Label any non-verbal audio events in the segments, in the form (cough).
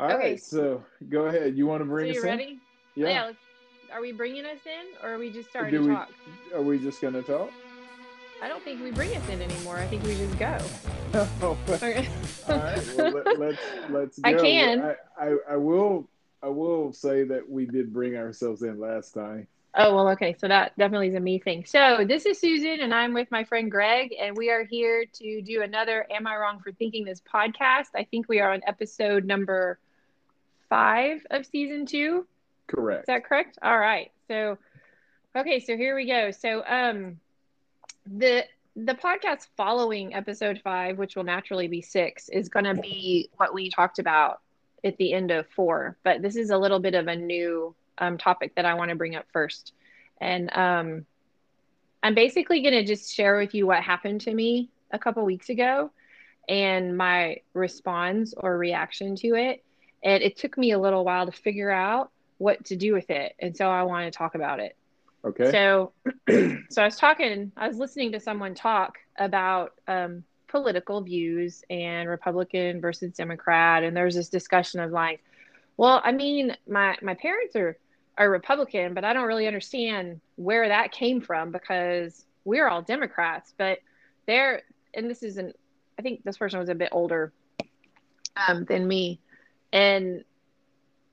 All right, Okay. so go ahead. You want to So bring us you in? ready? Yeah. let's- are we bringing us in, or are we just starting Do to we- talk? Are we just gonna talk? I don't think we bring us in anymore. I think we just go. (laughs) All Okay. right. Well, let, let's let's (laughs) go. I can. I, I I will I will say that we did bring ourselves in last time. Oh, well, okay. So that definitely is a me thing. So this is Susan, and I'm with my friend Greg, and we are here to do another Am I Wrong for Thinking This podcast. I think we are on episode number five of season two. Correct. Is that correct? All right. So, okay. So here we go. So, um, the the podcast following episode five, which will naturally be six, is going to be what we talked about at the end of four. But this is a little bit of a new um, topic that I want to bring up first, and um, I'm basically going to just share with you what happened to me a couple weeks ago and my response or reaction to it. And it took me a little while to figure out what to do with it. And so I want to talk about it. Okay. So, (clears throat) so I was talking, I was listening to someone talk about um, political views and Republican versus Democrat, and there was this discussion of like, well, I mean, my my parents are are Republican, but I don't really understand where that came from because we're all Democrats, but they're, and this isn't, I think this person was a bit older um, than me, and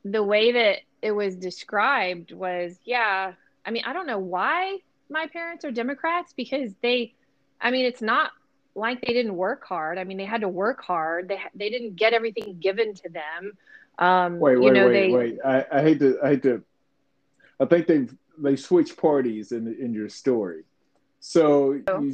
the way that it was described was, yeah, I mean, I don't know why my parents are Democrats because they, I mean, it's not like they didn't work hard. I mean, they had to work hard. They they didn't get everything given to them. Um, wait, you wait, know, wait, they, wait. I, I hate to I hate to I think they they switched parties in in your story. So Oh. you,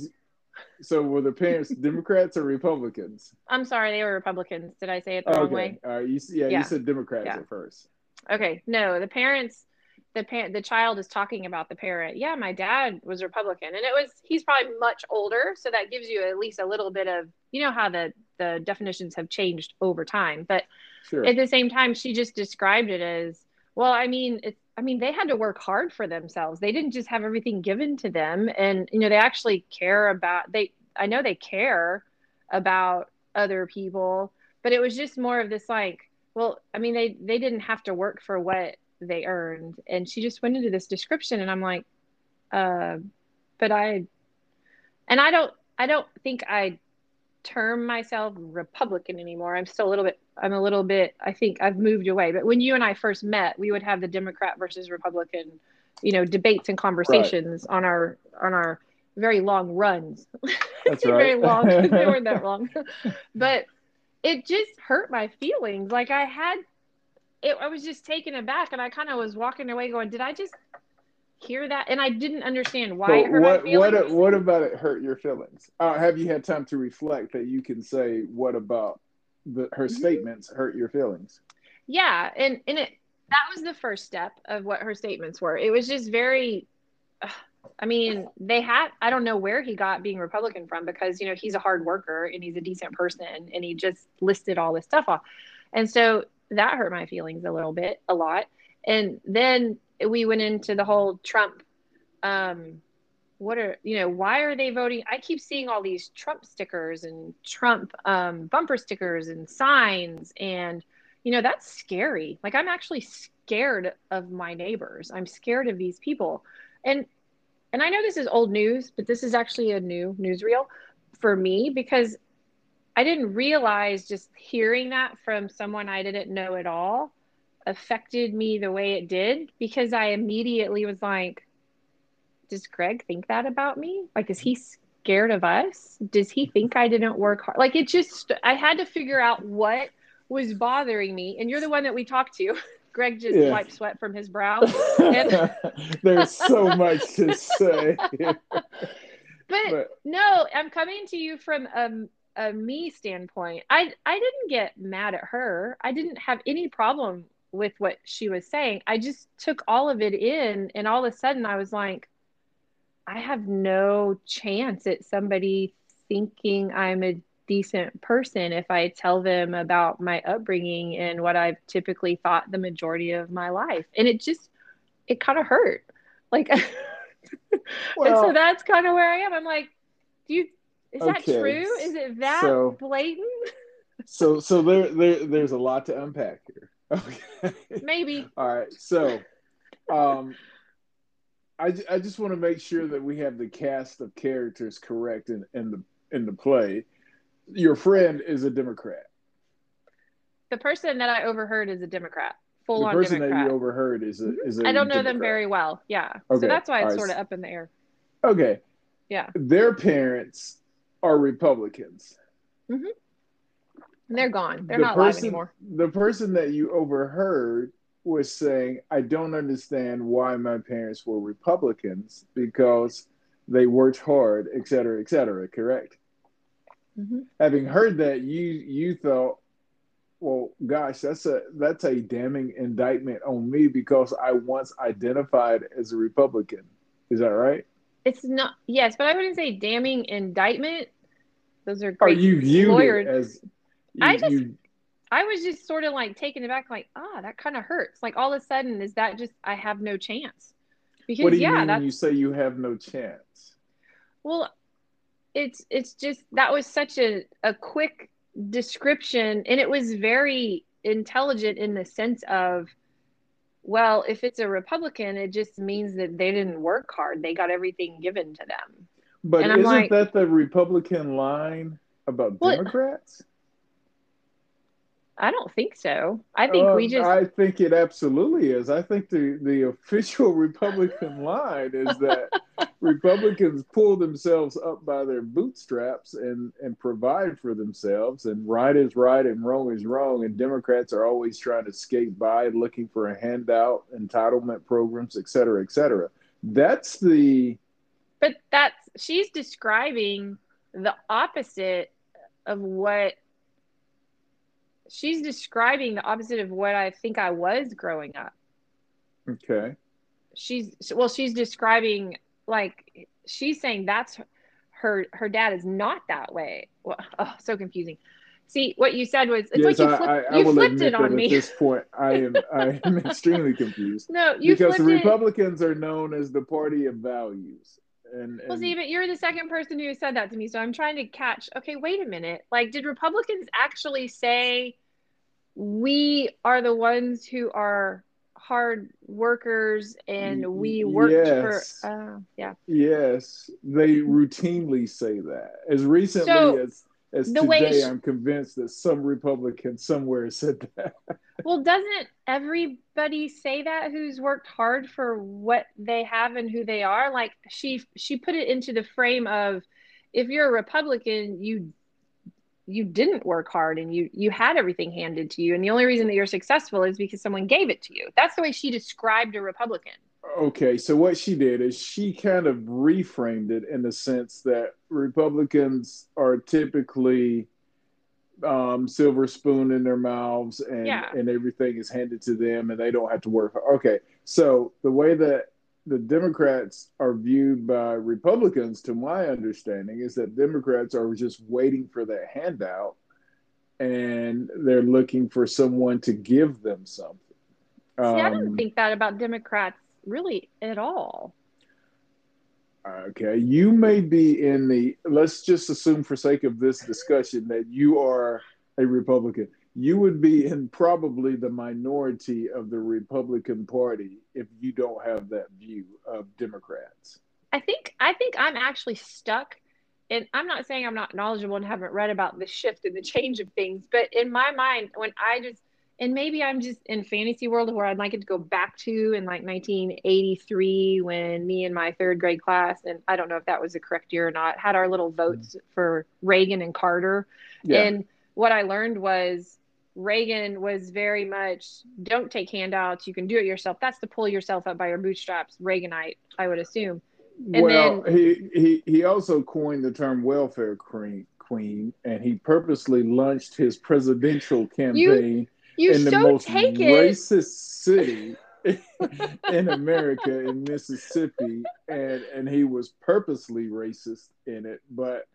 so were the parents (laughs) Democrats or Republicans? I'm sorry, they were Republicans. Did I say it the wrong way? All right. You, yeah, Yeah. you said Democrats Yeah. at first. Okay, no, the parents, the parent, the child is talking about the parent. Yeah, my dad was Republican, and it was he's probably much older, so that gives you at least a little bit of you know how the the definitions have changed over time. But Sure. at the same time, she just described it as well. I mean, it's I mean they had to work hard for themselves. They didn't just have everything given to them, and you know they actually care about they. I know they care about other people, but it was just more of this like well i mean they they didn't have to work for what they earned and she just went into this description and i'm like uh but i and i don't i don't think i term myself republican anymore i'm still a little bit i'm a little bit i think i've moved away but when you and i first met we would have the democrat versus republican you know debates and conversations on our on our very long runs (laughs) That's right. very long. (laughs) they weren't that long. (laughs) but it just hurt my feelings. Like I had it I was just taken aback and I kind of was walking away going, Did I just hear that? And I didn't understand why hurt what my feelings. what what about it hurt your feelings? Uh, have you had time to reflect that you can say what about the her Mhm. statements hurt your feelings? yeah, and and it that was the first step of what her statements were. It was just very I mean, they had I don't know where he got being Republican from because you know he's a hard worker and he's a decent person and he just listed all this stuff off. And so that hurt my feelings a little bit, a lot. And then we went into the whole Trump um what are you know why are they voting? I keep seeing all these trump stickers and trump um, bumper stickers and signs and you know that's scary. Like i'm actually scared of my neighbors. I'm scared of these people. And and i know this is old news but this is actually a new newsreel for me because i didn't realize just hearing that from someone i didn't know at all affected me the way it did because i immediately was like does greg think that about me? Like is he scared of us? Does he think i didn't work hard? Like it just i had to figure out what was bothering me. And you're the one that we talked to. (laughs) Greg just Yeah. wiped sweat from his brow. (laughs) And- (laughs) There's so much to say. but, But- no i'm coming to you from um, a me standpoint. I i didn't get mad at her. I didn't have any problem with what she was saying i just took all of it in and all of a sudden i was like i have no chance at somebody thinking i'm a decent person if i tell them about my upbringing and what i've typically thought the majority of my life and it just it kind of hurt like (laughs) and so that's kind of where I am. I'm like, do you is that true? Is it that so- blatant? (laughs) so so there, there there's a lot to unpack here. Okay. Maybe. (laughs) All right. So, um, I, I just want to make sure that we have the cast of characters correct in, in the in the play. Your friend is a Democrat. The person that I overheard is a Democrat. Full on the on person Democrat. that you overheard is a is a I don't know them very well. Yeah. Okay, So that's why it's right. sort of up in the air. Okay. Yeah. Their parents are Republicans. And they're gone. They're the not live person, anymore. The person that you overheard was saying, I don't understand why my parents were Republicans because they worked hard, et cetera, et cetera, correct? Mhm. Having heard that, you you thought, well, gosh, that's a that's a damning indictment on me because I once identified as a Republican. Is that right? It's not yes, but I wouldn't say damning indictment. Those are Or great you viewed lawyers. it as you, I just- you- I was just sort of like taken aback, like, ah, that kind of hurts. Like all of a sudden, is that just I have no chance? Because what do you yeah, mean that's when you say you have no chance? well, it's it's just that was such a a quick description, and it was very intelligent in the sense of, well, if it's a Republican, it just means that they didn't work hard; they got everything given to them. But isn't like- that the Republican line about Well, Democrats? I don't think so. I think we Uh, just I think it absolutely is. I think the, the official (laughs) Republican line is that (laughs) Republicans pull themselves up by their bootstraps and, and provide for themselves, and right is right and wrong is wrong. And Democrats are always trying to skate by, looking for a handout, entitlement programs, et cetera, et cetera. That's the But that's she's describing the opposite of what she's describing the opposite of what I think I was growing up. okay. She's well, she's describing like she's saying that's her her dad is not that way. Well, (laughs) oh, so confusing. See, what you said was it's yes, like you, flip, I, I you flipped it on at me. this point I am (laughs) I am extremely confused. no, you because the flipped it. Republicans are known as the party of values. And, Well, and see, but you're the second person who said that to me, so I'm trying to catch. Okay, wait a minute. Like, did Republicans actually say we are the ones who are hard workers and we worked Yes. for? Uh, yeah. yes, they (laughs) routinely say that. As recently So, as as today, sh- I'm convinced that some Republican somewhere (laughs) said that. Well, doesn't everybody say that who's worked hard for what they have and who they are? Like she she put it into the frame of if you're a Republican, you you didn't work hard and you you had everything handed to you and the only reason that you're successful is because someone gave it to you. That's the way she described a Republican. Okay, so what she did is she kind of reframed it in the sense that Republicans are typically um, silver spoon in their mouths and, Yeah. and everything is handed to them and they don't have to work. Okay, so the way that the Democrats are viewed by Republicans, to my understanding, is that Democrats are just waiting for that handout and they're looking for someone to give them something. See, I don't Um, think that about Democrats really at all. Okay, you may be in the. Let's just assume, for sake of this discussion, that you are a Republican. You would be in probably the minority of the Republican Party if you don't have that view of Democrats. I think I think I'm actually stuck and I'm not saying I'm not knowledgeable and haven't read about the shift and the change of things, but in my mind, when I just and maybe I'm just in fantasy world where I'd like it to go back to in like 1983 when me and my third grade class, and I don't know if that was the correct year or not, had our little votes mm-hmm. for Reagan and Carter. Yeah, And what I learned was Reagan was very much don't take handouts, you can do it yourself. That's to pull yourself up by your bootstraps, Reaganite, I would assume. and well, he, he he also coined the term welfare queen, queen, and he purposely launched his presidential campaign You in the so most racist city (laughs) in America, in Mississippi, and and he was purposely racist in it. But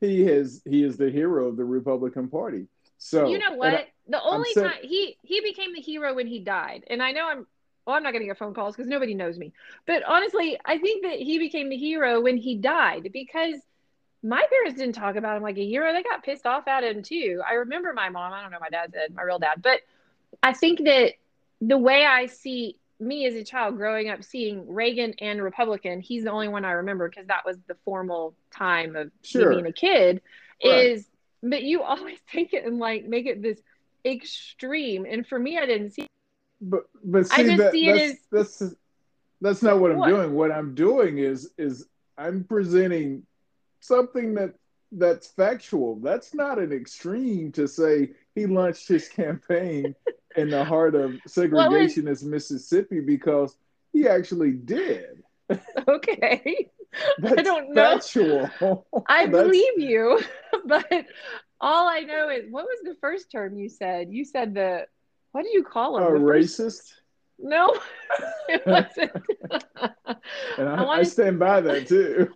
he has he is the hero of the Republican Party. So you know what? I- the only saying- time he he became the hero when he died, and I know I'm. Well, I'm not going to get phone calls because nobody knows me. But honestly, I think that he became the hero when he died because my parents didn't talk about him like a hero. They got pissed off at him too. I remember my mom. I don't know my dad said my real dad, but I think that the way I see me as a child growing up seeing Reagan and Republican, he's the only one I remember because that was the formal time of sure. being a kid. Right. Is but you always (laughs) take it and like make it this extreme, and for me, I didn't see. But but see, I just that, see it that's, as that's that's not what I'm doing. What I'm doing is is I'm presenting something that that's factual. That's not an extreme to say he launched his (laughs) campaign in the heart of (laughs) segregationist Mississippi because he actually did. Okay. (laughs) I don't know. Factual. (laughs) I believe you, (laughs) but all I know is what was the first term you said? You said the what did you call him? A racist. No, it wasn't. and I, I, I stand by that too.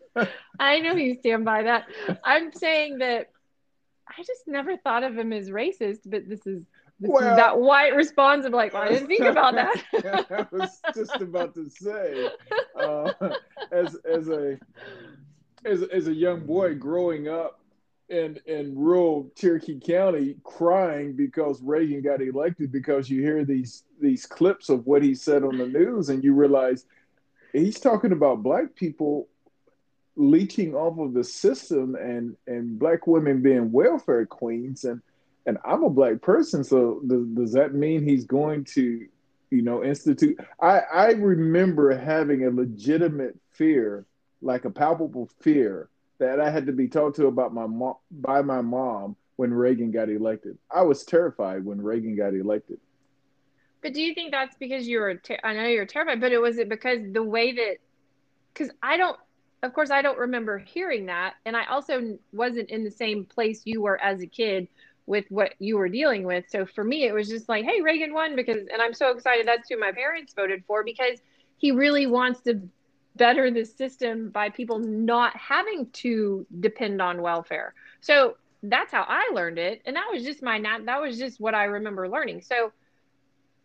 I know you stand by that. I'm saying that I just never thought of him as racist, but this is well, that white response of like, well, I didn't think about that. (laughs) I was just about to say, uh, as as a as as a young boy growing up in in rural Cherokee County, crying because Reagan got elected, because you hear these these clips of what he said on the news, and you realize he's talking about black people leeching off of the system and and black women being welfare queens and and I'm a black person, so does, does that mean he's going to, you know, institute? I I remember having a legitimate fear, like a palpable fear, that I had to be talked to about my mom by my mom when Reagan got elected. I was terrified when Reagan got elected. But do you think that's because you were? Ter- I know you're terrified, but it was it because the way that, because I don't. Of course, I don't remember hearing that, and I also wasn't in the same place you were as a kid with what you were dealing with. So for me, it was just like, hey, Reagan won because, and I'm so excited that's who my parents voted for because he really wants to better the system by people not having to depend on welfare. So that's how I learned it. And that was just my, that was just what I remember learning. So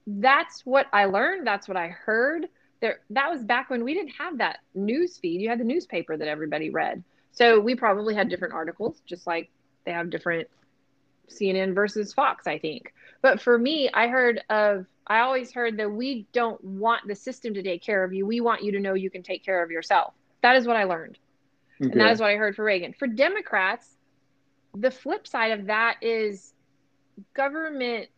that's what I learned. That's what I heard. There, that was back when we didn't have that news feed. You had the newspaper that everybody read. So we probably had different articles, just like they have different CNN versus Fox, I think. But for me, I heard of, I always heard that we don't want the system to take care of you. We want you to know you can take care of yourself. That is what I learned. Okay. And that is what I heard for Reagan. For Democrats, the flip side of that is government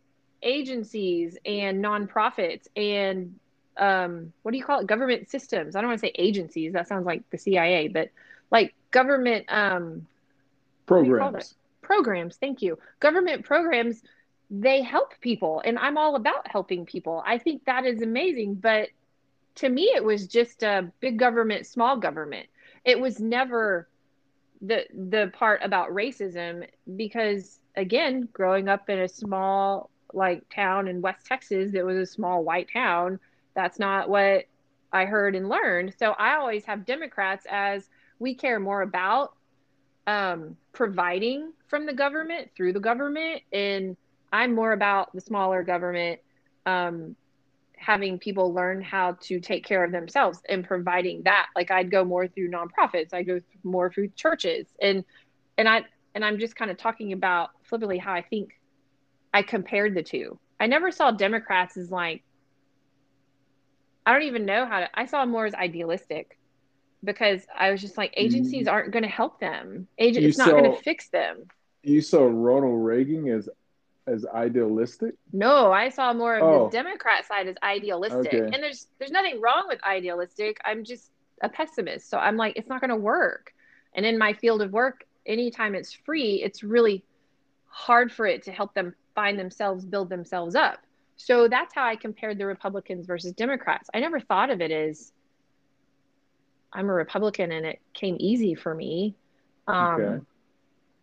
agencies and nonprofits and um, what do you call it? Government systems. I don't want to say agencies. That sounds like the CIA, but like government um, programs programs. Thank you. Government programs they help people and i'm all about helping people. I think that is amazing but to me it was just a big government small government. It was never the the part about racism because again growing up in a small like town in west texas that was a small white town that's not what i heard and learned. So i always have democrats as we care more about um, providing from the government through the government. And I'm more about the smaller government um, having people learn how to take care of themselves and providing that. Like I'd go more through nonprofits, I go more through churches, and and I and I'm just kind of talking about flippantly how I think I compared the two. I never saw Democrats as like I don't even know how to. I saw more as idealistic because I was just like, agencies mm. aren't going to help them. Agent, it's not going to fix them. You saw Ronald Reagan as as idealistic? No, I saw more of oh. the Democrat side as idealistic. Okay. And there's there's nothing wrong with idealistic. I'm just a pessimist. So I'm like, it's not going to work. And in my field of work, anytime it's free, it's really hard for it to help them find themselves, build themselves up. So that's how I compared the Republicans versus Democrats. I never thought of it as I'm a Republican and it came easy for me. Um, okay.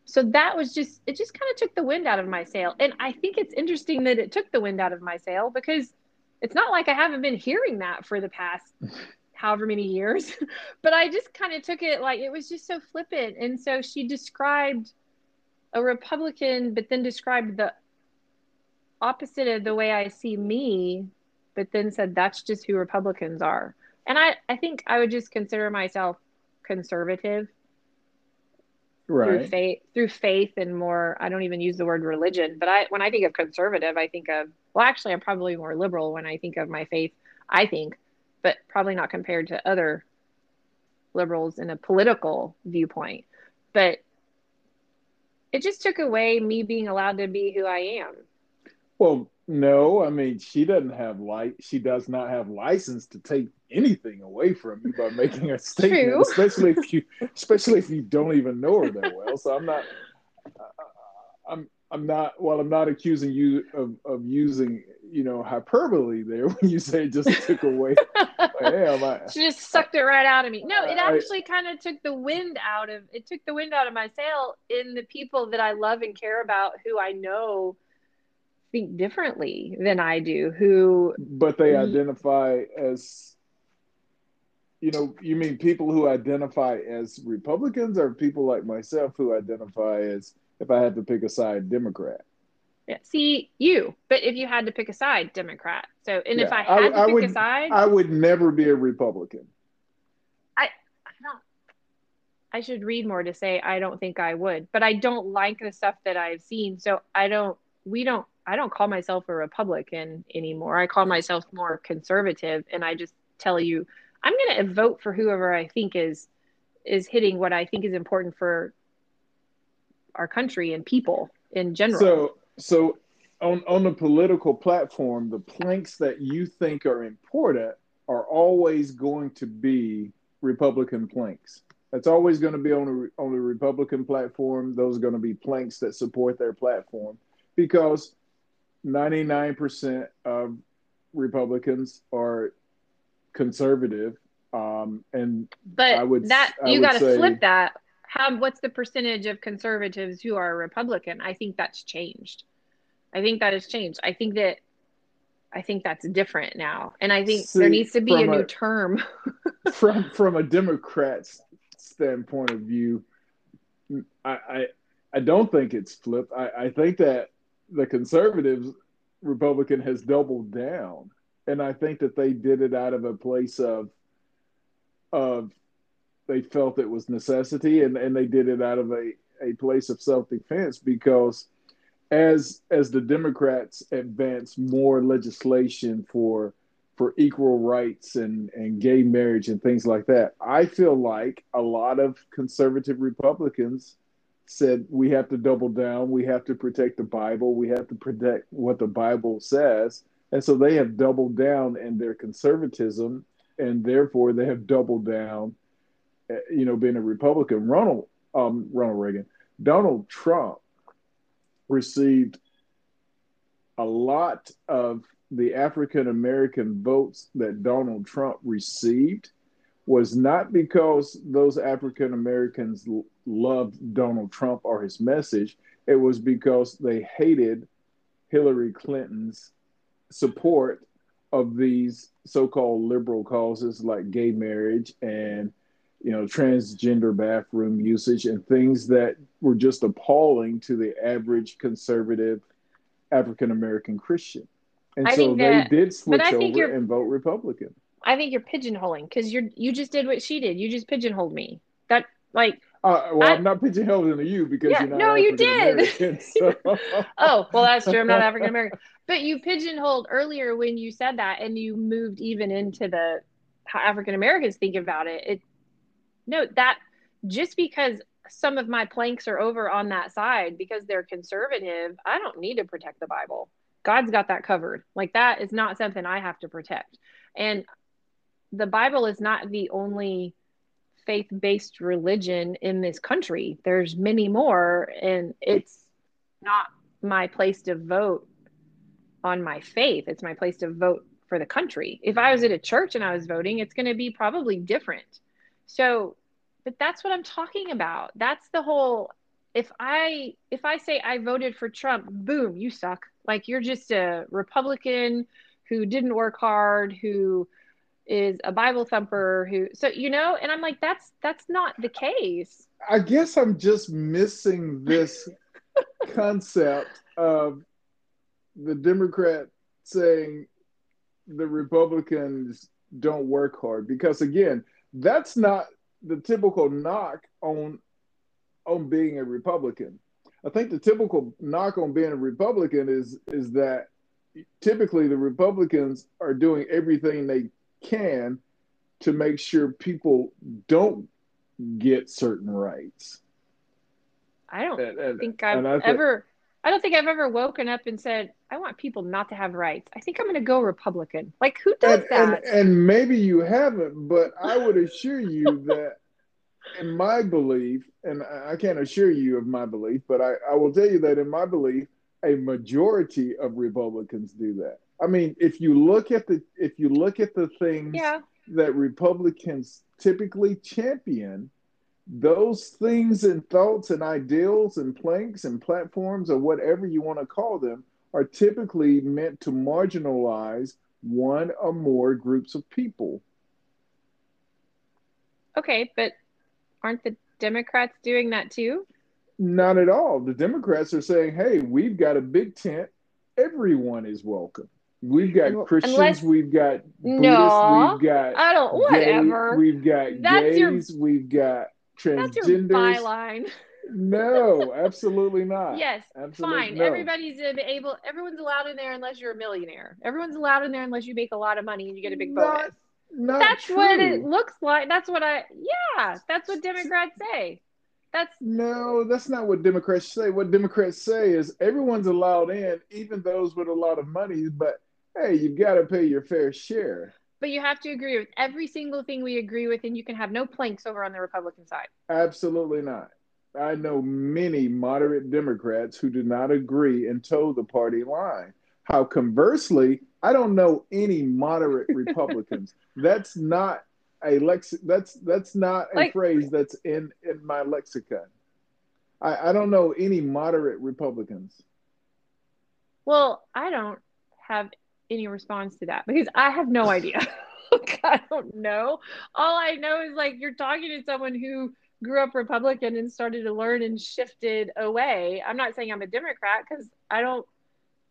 So that was just, it just kind of took the wind out of my sail. And I think it's interesting that it took the wind out of my sail because it's not like I haven't been hearing that for the past (laughs) however many years. (laughs) but I just kind of took it like it was just so flippant. And so she described a Republican, but then described the opposite of the way I see me, but then said that's just who Republicans are and I, I think I would just consider myself conservative. right. through faith through faith and more I don't even use the word religion, but I when I think of conservative, I think of well actually I'm probably more liberal when I think of my faith, I think, but probably not compared to other liberals in a political viewpoint. But it just took away me being allowed to be who I am. Well, no, I mean she doesn't have light. She does not have license to take anything away from you by making a statement, True. especially if you, (laughs) especially if you don't even know her that well. So I'm not, I'm, I'm not. Well, I'm not accusing you of, of using, you know, hyperbole there when you say it just took away. (laughs) Damn, I, she just sucked it right out of me. No, it actually kind of took the wind out of it took the wind out of my sail in the people that I love and care about who I know think differently than I do, who but they mm. identify as you know you mean people who identify as republicans or people like myself who identify as if i had to pick a side democrat yeah, see you. But if you had to pick a side, Democrat. So and if Yeah, I I- had to I pick a would- side, i would never be a republican I, I don't I should read more to say I don't think I would, but I don't like the stuff that I've seen. So I don't we don't I don't call myself a Republican anymore. I call myself more conservative and I just tell you I'm going to vote for whoever I think is is hitting what I think is important for our country and people in general. so so on on the political platform the planks that you think are important are always going to be republican planks that's always going to be on a on the republican platform those are going to be planks that support their platform because 99% of republicans are conservative um, and but I would- that I you got to flip that. How what's the percentage of conservatives who are Republican? I think that's changed. I think that has changed. I think that I think that's different now, and I think there needs to be a from new term. (laughs) from from a Democrat's standpoint of view, I I, I don't think it's flipped. I, I think that the conservatives Republican has doubled down, and I think that they did it out of a place of of they felt it was necessity, and and they did it out of a a place of self defense because as as the Democrats advance more legislation for for equal rights and, and gay marriage and things like that. I feel like a lot of conservative Republicans said we have to double down, we have to protect the Bible, we have to protect what the Bible says. And so they have doubled down in their conservatism, and therefore they have doubled down, uh, you know, being a Republican. Ronald, um, Ronald Reagan, Donald Trump received a lot of the African American votes that Donald Trump received was not because those African Americans loved Donald Trump or his message. It was because they hated Hillary Clinton's support of these so-called liberal causes like gay marriage and you know transgender bathroom usage and things that were just appalling to the average conservative African American Christian. And I so think they did switch over and vote Republican. I think you're pigeonholing because you're you just did what she did. You just pigeonholed me. That like Uh, well, I- am not pigeonholing you because Yeah, you're not no, you African-American, (laughs) So. (laughs) oh well that's true. I'm not (laughs) african american. But you pigeonholed earlier when you said that and you moved even into the how african americans think about it. It no that just because some of my planks are over on that side because they're conservative i don't need to protect the bible. God's got that covered. Like that is not something i have to protect. And the bible is not the only faith-based religion in this country there's many more and it's not my place to vote on my faith. It's my place to vote for the country. If I was at a church and I was voting, it's going to be probably different. So, but that's what I'm talking about. That's the whole if I if I say I voted for Trump, boom, you suck. Like you're just a Republican who didn't work hard, who is a Bible thumper, who so you know, and I'm like that's that's not the case. I guess I'm just missing this (laughs) concept of the Democrat saying the Republicans don't work hard because again, that's not the typical knock on on being a Republican. I think the typical knock on being a Republican is is that typically the Republicans are doing everything they can to make sure people don't get certain rights. I don't and, and, think I've I ever. I don't think I've ever woken up and said, "I want people not to have rights." I think I'm going to go Republican. Like who does and, that? And, maybe you haven't, but I would assure you (laughs) that, in my belief, and I can't assure you of my belief, but I, I will tell you that in my belief, a majority of Republicans do that. I mean, if you look at the if you look at the things yeah. that Republicans typically champion, those things and thoughts and ideals and planks and platforms or whatever you want to call them are typically meant to marginalize one or more groups of people. Okay, but aren't the Democrats doing that too? Not at all. The Democrats are saying, hey, we've got a big tent. Everyone is welcome. We've got Christians, Unless, we've got Buddhists, no, we've got I don't whatever. Gay, we've got That's gays, your, we've got transgenders. That's your byline. (laughs) no, absolutely not. Yes, absolutely, fine. No. Everybody's able. Everyone's allowed in there unless you're a millionaire. Everyone's allowed in there unless you make a lot of money and you get a big bonus. Not, not that's true. what it looks like. That's what I. Yeah, that's what Democrats say. That's no, that's not what Democrats say. What Democrats say is everyone's allowed in, even those with a lot of money. But hey, you've got to pay your fair share. But you have to agree with every single thing we agree with, and you can have no planks over on the Republican side. Absolutely not. I know many moderate Democrats who do not agree and toe the party line. How conversely, I don't know any moderate (laughs) Republicans. that's not a lex. That's that's not a like, phrase that's in in my lexicon. I, I don't know any moderate Republicans. Well, I don't have any response to that because I have no (laughs) idea. (laughs) I don't know. All I know is like you're talking to someone who grew up Republican and started to learn and shifted away. I'm not saying I'm a Democrat because I don't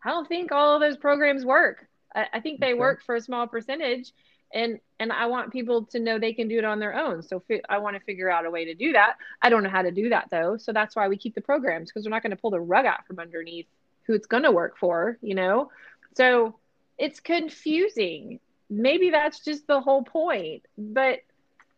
I don't think all of those programs work. I, I think they okay. work for a small percentage and and I want people to know they can do it on their own. So fi- I want to figure out a way to do that. I don't know how to do that though. So that's why we keep the programs because we're not going to pull the rug out from underneath who it's going to work for, you know? So it's confusing. Maybe that's just the whole point. But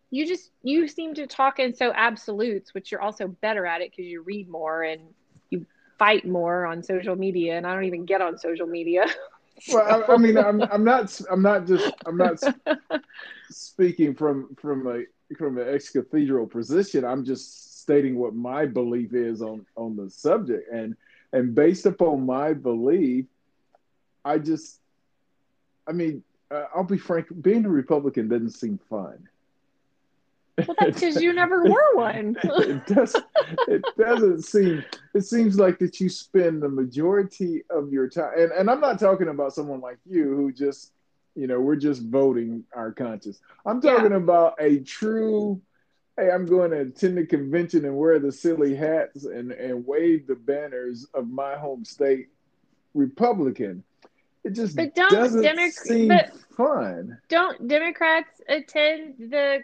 you just you seem to talk in so absolutes, which you're also better at it because you read more and you fight more on social media. And I don't even get on social media. (laughs) well, I, I, mean, I'm, I'm not, I'm not just, I'm not speaking from from a from an ex cathedral position. I'm just stating what my belief is on on the subject, and and based upon my belief, I just I mean, uh, I'll be frank. Being a Republican doesn't seem fun. Well, that's because you (laughs) never were one. (laughs) it does. It doesn't seem. It seems like that you spend the majority of your time, and, and I'm not talking about someone like you who just, you know, we're just voting our conscience. I'm talking yeah. about a true. Hey, I'm going to attend the convention and wear the silly hats and, and wave the banners of my home state Republican. It just but don't doesn't Demo- seem fun. Don't Democrats attend the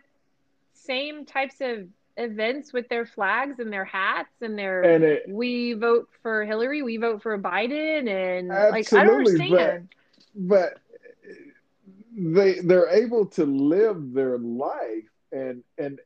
same types of events with their flags and their hats and their and it, we vote for Hillary, we vote for Biden, and like I don't understand. But, but they they're able to live their life and and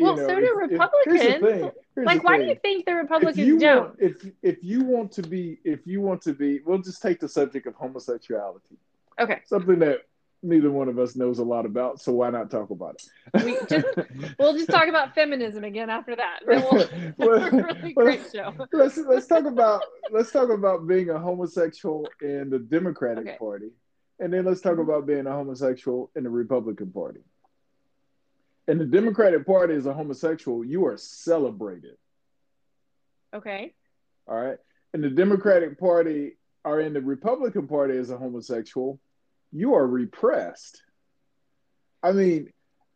well, know, so do Republicans. like, why do you think the Republicans don't? Want, if if you want to be, if you want to be, we'll just take the subject of homosexuality. Okay. Something that neither one of us knows a lot about, so why not talk about it? We just, (laughs) we'll just talk about feminism again after that. We'll, well, (laughs) really great show. let's let's talk about let's talk about being a homosexual in the Democratic okay. Party, and then let's talk mm-hmm. about being a homosexual in the Republican Party in the Democratic Party as a homosexual, you are celebrated. Okay. All right. In the Democratic Party or in the Republican Party as a homosexual, you are repressed. I mean,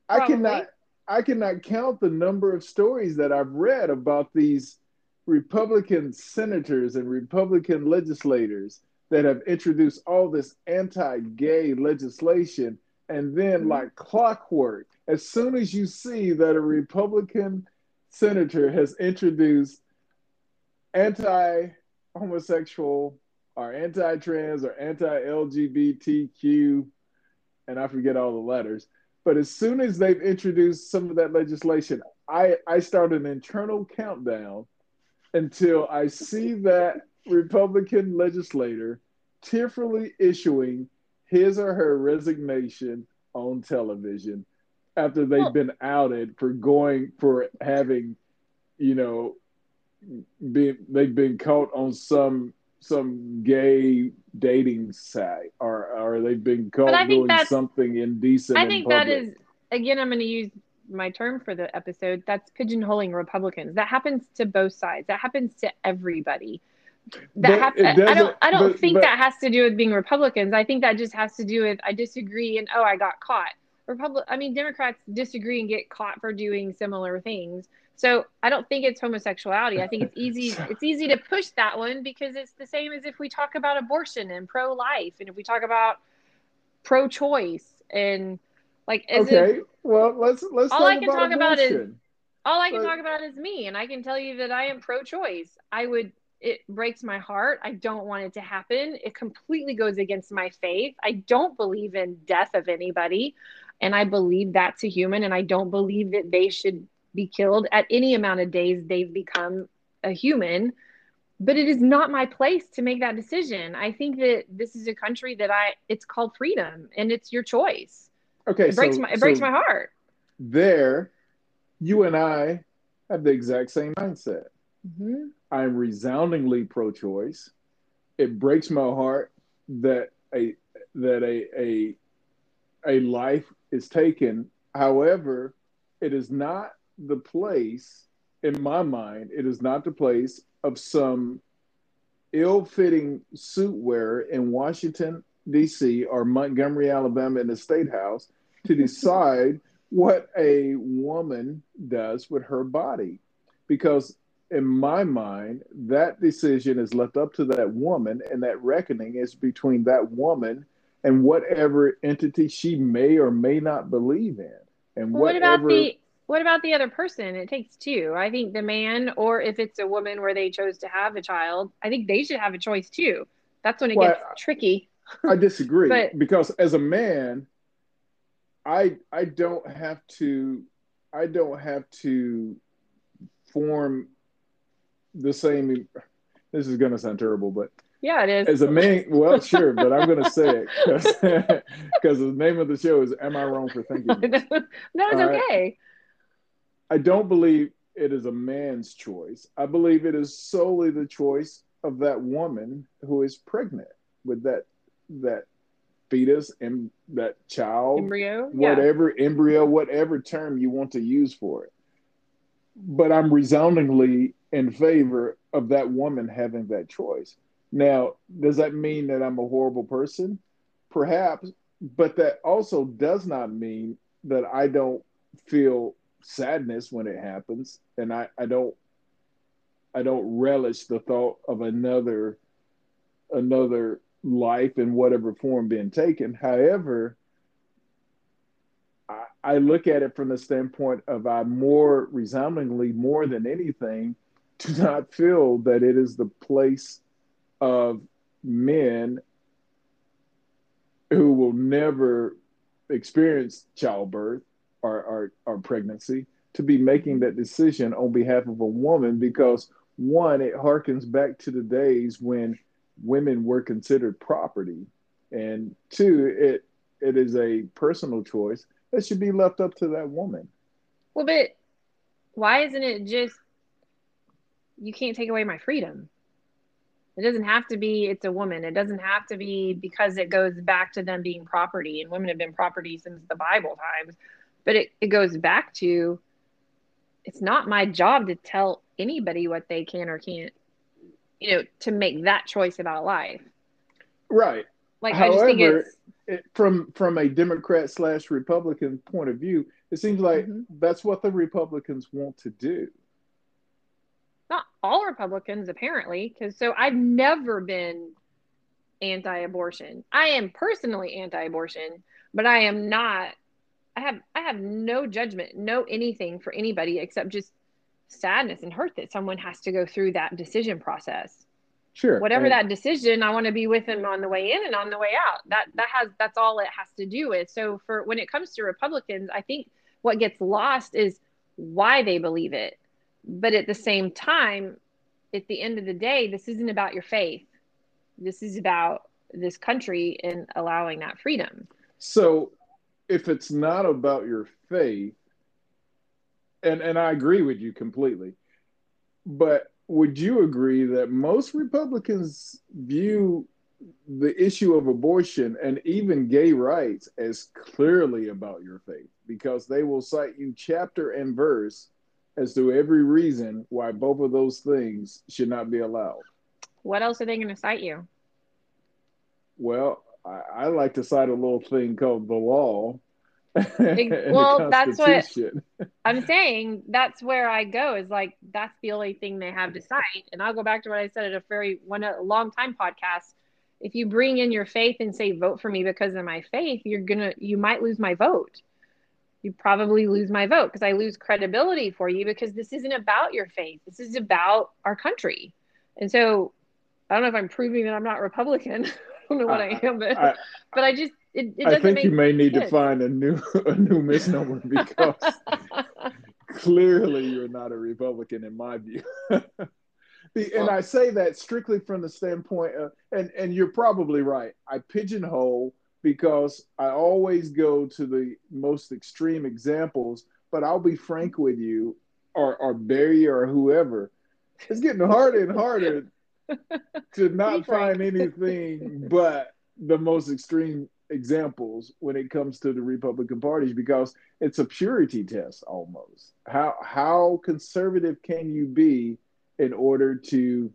Probably. I cannot I cannot count the number of stories that I've read about these Republican senators and Republican legislators that have introduced all this anti-gay legislation and then mm-hmm. like clockwork as soon as you see that a Republican senator has introduced anti-homosexual or anti-trans or anti-LGBTQ, and I forget all the letters. But as soon as they've introduced some of that legislation, I, I start an internal countdown until I see that Republican legislator tearfully issuing his or her resignation on television after they've been outed for going for having, you know, being they've been caught on some some gay dating site or or they've been caught doing something indecent. I think in that is again I'm going to use my term for the episode. That's pigeonholing Republicans. That happens to both sides. That happens to everybody. That happens. I don't I don't but, think but, that has to do with being Republicans. I think that just has to do with I disagree and oh I got caught. Republic I mean Democrats disagree and get caught for doing similar things. So I don't think it's homosexuality. I think it's easy (laughs) it's easy to push that one because it's the same as if we talk about abortion and pro life and if we talk about pro choice and like okay. If, well let's let's all I can talk abortion. about is all I can but, talk about is me and I can tell you that I am pro choice. I would it breaks my heart. I don't want it to happen. It completely goes against my faith. I don't believe in death of anybody. And I believe that's a human. And I don't believe that they should be killed at any amount of days they've become a human but it is not my place to make that decision i think that this is a country that i it's called freedom and it's your choice okay it breaks so, my it breaks my heart there you and i have the exact same mindset mm-hmm. I'm resoundingly pro-choice it breaks my heart that a that a a a life is taken however it is not the place, in my mind, it is not the place of some ill fitting suit wearer in Washington, D.C. or Montgomery, Alabama in the state house to decide (laughs) what a woman does with her body. Because in my mind, that decision is left up to that woman, and that reckoning is between that woman and whatever entity she may or may not believe in. And well, whatever, what about the what about the other person? It takes two. I think the man, or if it's a woman where they chose to have a child, I think they should have a choice too. That's when it well, gets I, tricky. I disagree (laughs) but, because as a man, I I don't have to I don't have to form the same. This is going to sound terrible, but yeah, it is. As a man, well, sure, but I'm going to say it because (laughs) the name of the show is "Am I Wrong for Thinking?" (laughs) no, it's okay. I don't believe it is a man's choice. I believe it is solely the choice of that woman who is pregnant with that that fetus and that child embryo whatever yeah. embryo whatever term you want to use for it but i'm resoundingly in favor of that woman having that choice now does that mean that i'm a horrible person perhaps but that also does not mean that i don't feel sadness when it happens, and I, I don't I don't relish the thought of another another life in whatever form being taken. However, I, I look at it from the standpoint of I more resoundingly more than anything do not feel that it is the place of men who will never experience childbirth or, or, or pregnancy to be making that decision on behalf of a woman because one, it harkens back to the days when women were considered property, and two, it it is a personal choice that should be left up to that woman. Well, but why isn't it just you can't take away my freedom? It doesn't have to be it's a woman. It doesn't have to be because it goes back to them being property, and women have been property since the Bible times. But it, it goes back to it's not my job to tell anybody what they can or can't, you know, to make that choice about life. Right. Like However, I just think it's it, from from a Democrat slash Republican point of view, it seems like mm-hmm. that's what the Republicans want to do. Not all Republicans, apparently, because so I've never been anti-abortion. I am personally anti-abortion, but I am not I have I have no judgment, no anything for anybody except just sadness and hurt that someone has to go through that decision process. Sure. Whatever And- that decision, I want to be with them on the way in and on the way out. That that has that's all it has to do with. So for when it comes to Republicans, I think what gets lost is why they believe it. But at the same time, at the end of the day, this isn't about your faith. This is about this country and allowing that freedom. So if it's not about your faith, and and I agree with you completely, but would you agree that most Republicans view the issue of abortion and even gay rights as clearly about your faith because they will cite you chapter and verse as to every reason why both of those things should not be allowed? What else are they going to cite you? Well, I, I like to cite a little thing called the law. (laughs) well, that's what- (laughs) I'm saying that's where I go is like that's the only thing they have to cite. And I'll go back to what I said at a very one a long time podcast. If you bring in your faith and say vote for me because of my faith, you're gonna you might lose my vote. You probably lose my vote because I lose credibility for you because this isn't about your faith. This is about our country. And so I don't know if I'm proving that I'm not Republican. (laughs) I don't know what I, am, but I, but I just it, it I doesn't think make you may need to find a new (laughs) a new misnomer (laughs) because clearly you're not a Republican in my view. the, and I say that strictly from the standpoint of, and and you're probably right. I pigeonhole because I always go to the most extreme examples, but I'll be frank with you, or or Barry or whoever. It's getting harder and harder (laughs) to not find anything but the most extreme examples when it comes to the Republican parties because it's a purity test almost. How how conservative can you be in order to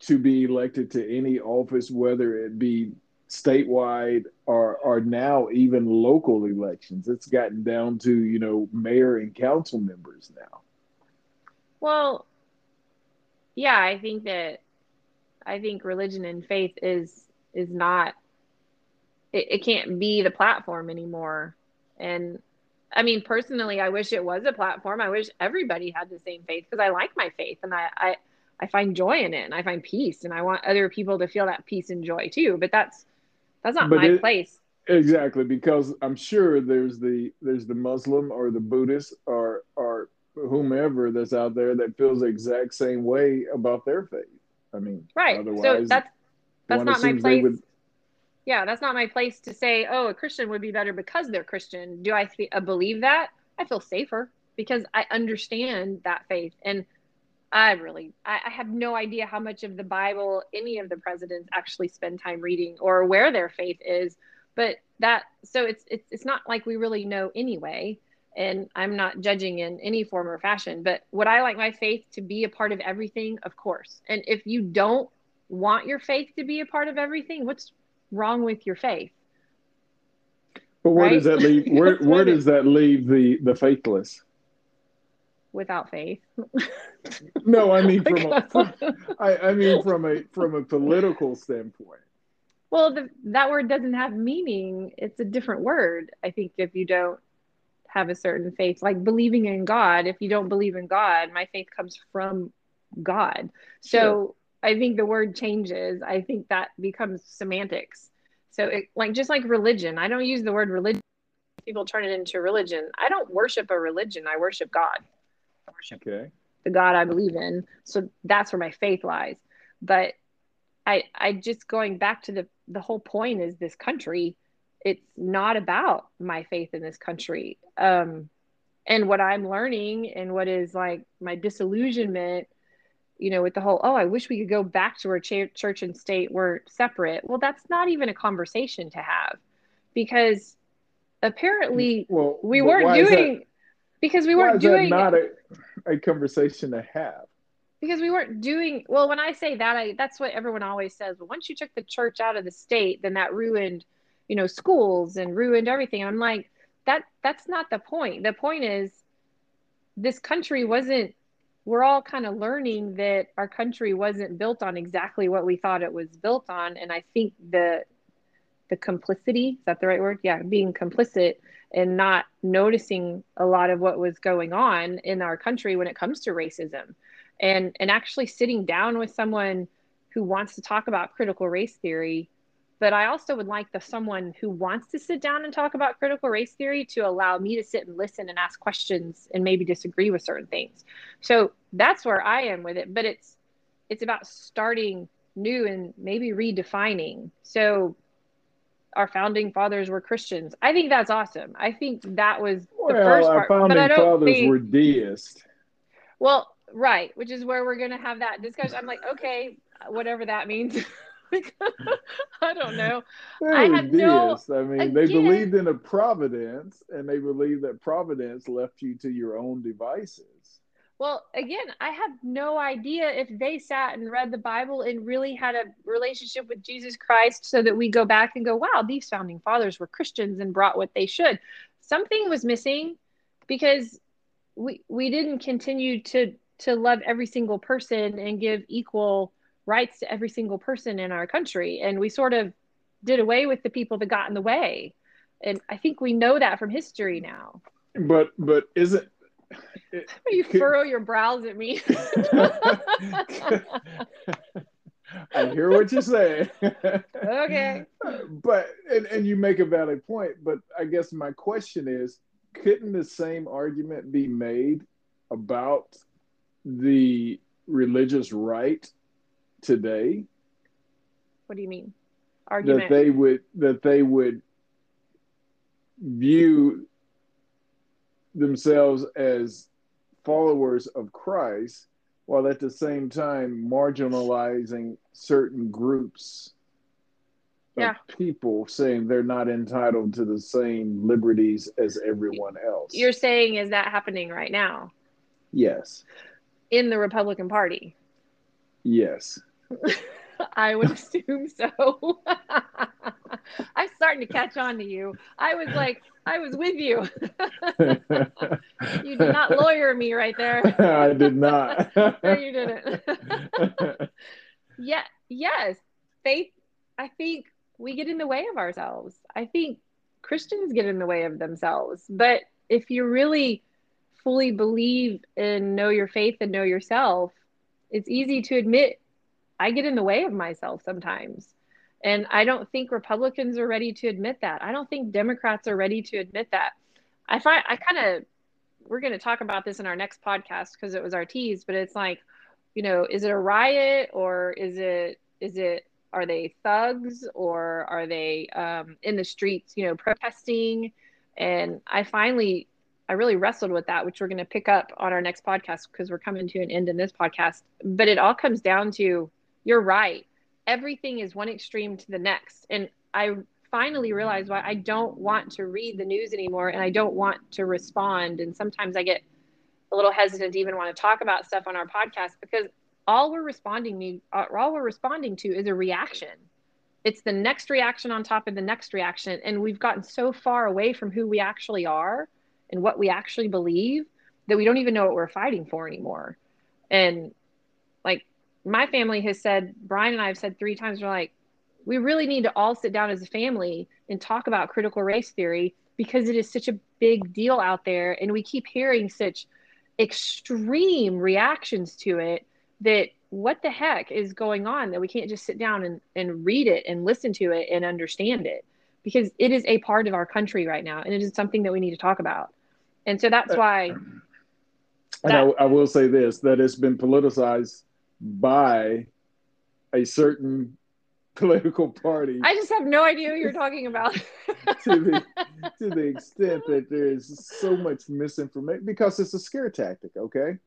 to be elected to any office, whether it be statewide or or now even local elections? It's gotten down to you know mayor and council members now. Well, yeah, I think that I think religion and faith is is not it, it can't be the platform anymore. And I mean, personally, I wish it was a platform. I wish everybody had the same faith because I like my faith and I, I I find joy in it and I find peace and I want other people to feel that peace and joy too. But that's that's not But my it- place. Exactly, because I'm sure there's the there's the Muslim or the Buddhist or or whomever that's out there that feels the exact same way about their faith. I mean, Right. So Otherwise, that's that's not my place. would- yeah, that's not my place to say, oh, a Christian would be better because they're Christian. Do I fe- uh, believe that? I feel safer because I understand that faith. And I really, I, I have no idea how much of the Bible any of the presidents actually spend time reading or where their faith is. But that, so it's it's it's not like we really know anyway. And I'm not judging in any form or fashion. But would I like my faith to be a part of everything? Of course. And if you don't want your faith to be a part of everything, what's wrong with your faith But where right? does that leave? Where (laughs) where does that leave the the faithless? Without faith? No, I mean (laughs) from a, from, (laughs) I, I mean from a from a political standpoint. well, the, that word doesn't have meaning. It's a different word. I think if you don't have a certain faith, like believing in God, if you don't believe in God, my faith comes from God. So Sure. I think the word changes. I think that becomes semantics. So it like just like religion, I don't use the word religion. People turn it into religion. I don't worship a religion. I worship God. Worship Okay. the God I believe in. So that's where my faith lies. But I I just going back to the the whole point is this country. It's not about my faith in this country. Um, and what I'm learning and what is like my disillusionment, you know, with the whole oh I wish we could go back to where ch- church and state were separate. Well, that's not even a conversation to have because apparently Well, we weren't doing because we weren't is that doing not a, a conversation to have. because we weren't doing well when i say that i that's what everyone always says. Well once you took the church out of the state then that ruined you know schools and ruined everything. I'm like that that's not the point. The point is this country wasn't we're all kind of learning that our country wasn't built on exactly what we thought it was built on. And i think the the complicity is that the right word? Yeah being complicit and not noticing a lot of what was going on in our country when it comes to racism. And and actually sitting down with someone who wants to talk about critical race theory but i also would like the someone who wants to sit down and talk about critical race theory to allow me to sit and listen and ask questions and maybe disagree with certain things. So that's where i am with it but it's it's about starting new and maybe redefining. So our founding fathers were Christians. I think that's awesome. I think that was the well, first our part. founding but I don't fathers think, were deists. well, right, which is where we're going to have that discussion. I'm like, okay, whatever that means. (laughs) I don't know. They I have no- I mean, they believed in a providence, and they believed that providence left you to your own devices. Well, again, I have no idea if they sat and read the Bible and really had a relationship with Jesus Christ so that we go back and go, wow, these founding fathers were Christians and brought what they should. Something was missing because we we didn't continue to to love every single person and give equal rights to every single person in our country and we sort of did away with the people that got in the way. And I think we know that from history now. But but isn't (laughs) You Could- furrow your brows at me. (laughs) I hear what you're saying. okay. But and, and you make a valid point, but I guess my question is couldn't the same argument be made about the religious right today What do you mean? Argument that they would that they would view themselves as followers of Christ while at the same time marginalizing certain groups of Yeah. people saying they're not entitled to the same liberties as everyone else. You're saying is that happening right now yes. in the Republican Party? Yes. (laughs) I would assume so. (laughs) I'm starting to catch on to you. I was like, I was with you. (laughs) you did not lawyer me right there. (laughs) I did not. (laughs) No, you didn't. yeah, yes. Faith, I think we get in the way of ourselves. I think Christians get in the way of themselves. But if you really fully believe and know your faith and know yourself, it's easy to admit I get in the way of myself sometimes. And I don't think Republicans are ready to admit that. I don't think Democrats are ready to admit that. I find I kind of we're going to talk about this in our next podcast because it was our tease, but it's like, you know, is it a riot or is it is it are they thugs or are they um, in the streets, you know, protesting? And I finally I really wrestled with that, which we're going to pick up on our next podcast because we're coming to an end in this podcast. But it all comes down to you're right. Everything is one extreme to the next. And I finally realized why I don't want to read the news anymore and I don't want to respond. And sometimes I get a little hesitant to even want to talk about stuff on our podcast because all we're responding to, uh, all we're responding to is a reaction. It's the next reaction on top of the next reaction. And we've gotten so far away from who we actually are and what we actually believe that we don't even know what we're fighting for anymore. And like my family has said, Brian and I have said three times, we're like, we really need to all sit down as a family and talk about critical race theory because it is such a big deal out there. And we keep hearing such extreme reactions to it that what the heck is going on that we can't just sit down and, and read it and listen to it and understand it because it is a part of our country right now and it is something that we need to talk about. And so that's uh, why And I, I will say this that it's been politicized by a certain (laughs) political party I just have no idea what you're talking about. (laughs) to the (laughs) to the extent that there is so much misinformation because it's a scare tactic. Okay,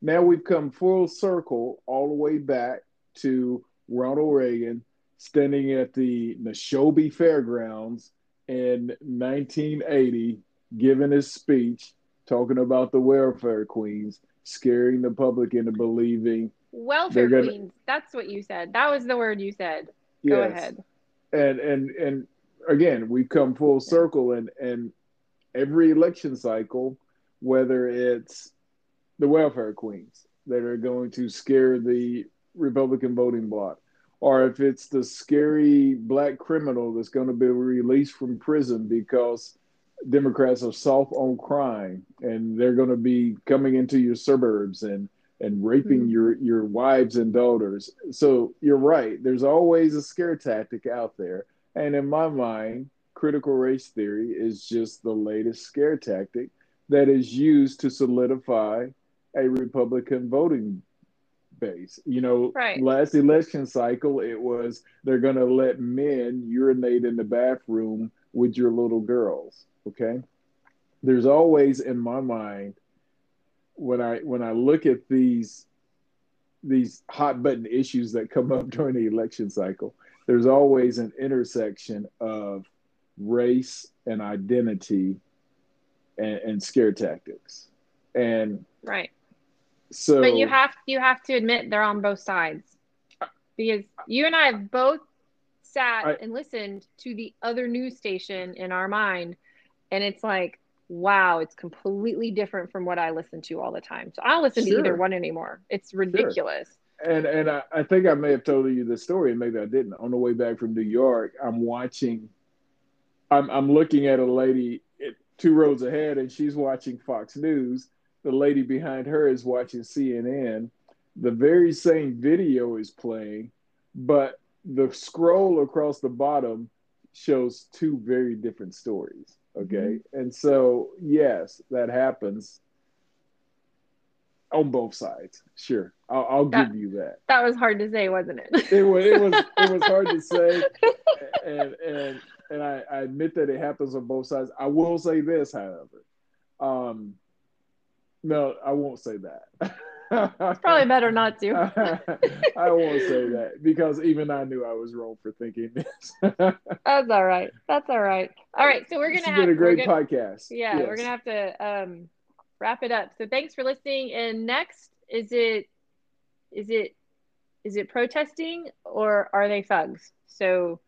now we've come full circle all the way back to Ronald Reagan standing at the Neshoba Fairgrounds in 1980, giving his speech talking about the welfare queens, scaring the public into believing. Welfare gonna- queens. That's what you said. That was the word you said. Go Yes. ahead. and and and again we've come full circle and and every election cycle whether it's the welfare queens that are going to scare the republican voting bloc or if it's the scary black criminal that's going to be released from prison because Democrats are soft on crime and they're going to be coming into your suburbs and and raping mm-hmm. your your wives and daughters. So you're right. There's always a scare tactic out there, and in my mind, critical race theory is just the latest scare tactic that is used to solidify a Republican voting base. You know, right. last election cycle, it was they're going to let men urinate in the bathroom with your little girls. Okay. There's always in my mind when I when I look at these these hot button issues that come up (laughs) during the election cycle, there's always an intersection of race and identity and, and scare tactics. And right. So But you have you have to admit they're on both sides. Because you and I have both sat I, and listened to the other news station in our mind and it's like wow, it's completely different from what I listen to all the time. So I don't listen sure. to either one anymore. It's ridiculous. Sure. And and I, I, think I may have told you the story, and maybe I didn't. On the way back from New York, I'm watching. I'm I'm looking at a lady two rows ahead, and she's watching Fox News. The lady behind her is watching CNN. The very same video is playing, but the scroll across the bottom shows two very different stories. Okay. Mm-hmm. And so, yes, that happens on both sides. Sure. I'll, I'll that, give you that. That was hard to say, wasn't it? it was, it was, it was hard to say. (laughs) And, and, and I, I admit that it happens on both sides. I will say this, however. Um, no, I won't say that. (laughs) it's probably better not to. (laughs) I won't say that because even I knew I was wrong for thinking this. (laughs) That's all right. That's all right. All right. So we're gonna have been a great gonna, podcast. Yeah, yes. we're gonna have to um, wrap it up. So thanks for listening. And next, is it is it is it protesting or are they thugs? So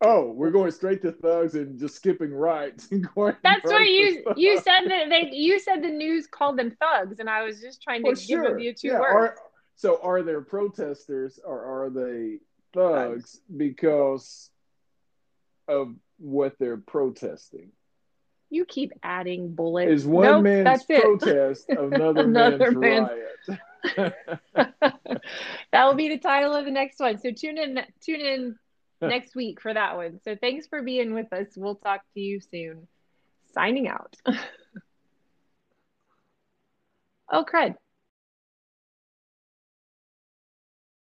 Oh, we're going straight to thugs and just skipping rights. (laughs) That's what you you said that they you said the news called them thugs, and I was just trying to well, give them you two yeah. words. Are, so are there protesters or are they thugs, thugs because of what they're protesting? You keep adding bullets. Is one nope, man's protest (laughs) another, another man's, man's riot? (laughs) that will be the title of the next one. So tune in tune in (laughs) next week for that one. So thanks for being with us. We'll talk to you soon. Signing out. (laughs) oh, cred.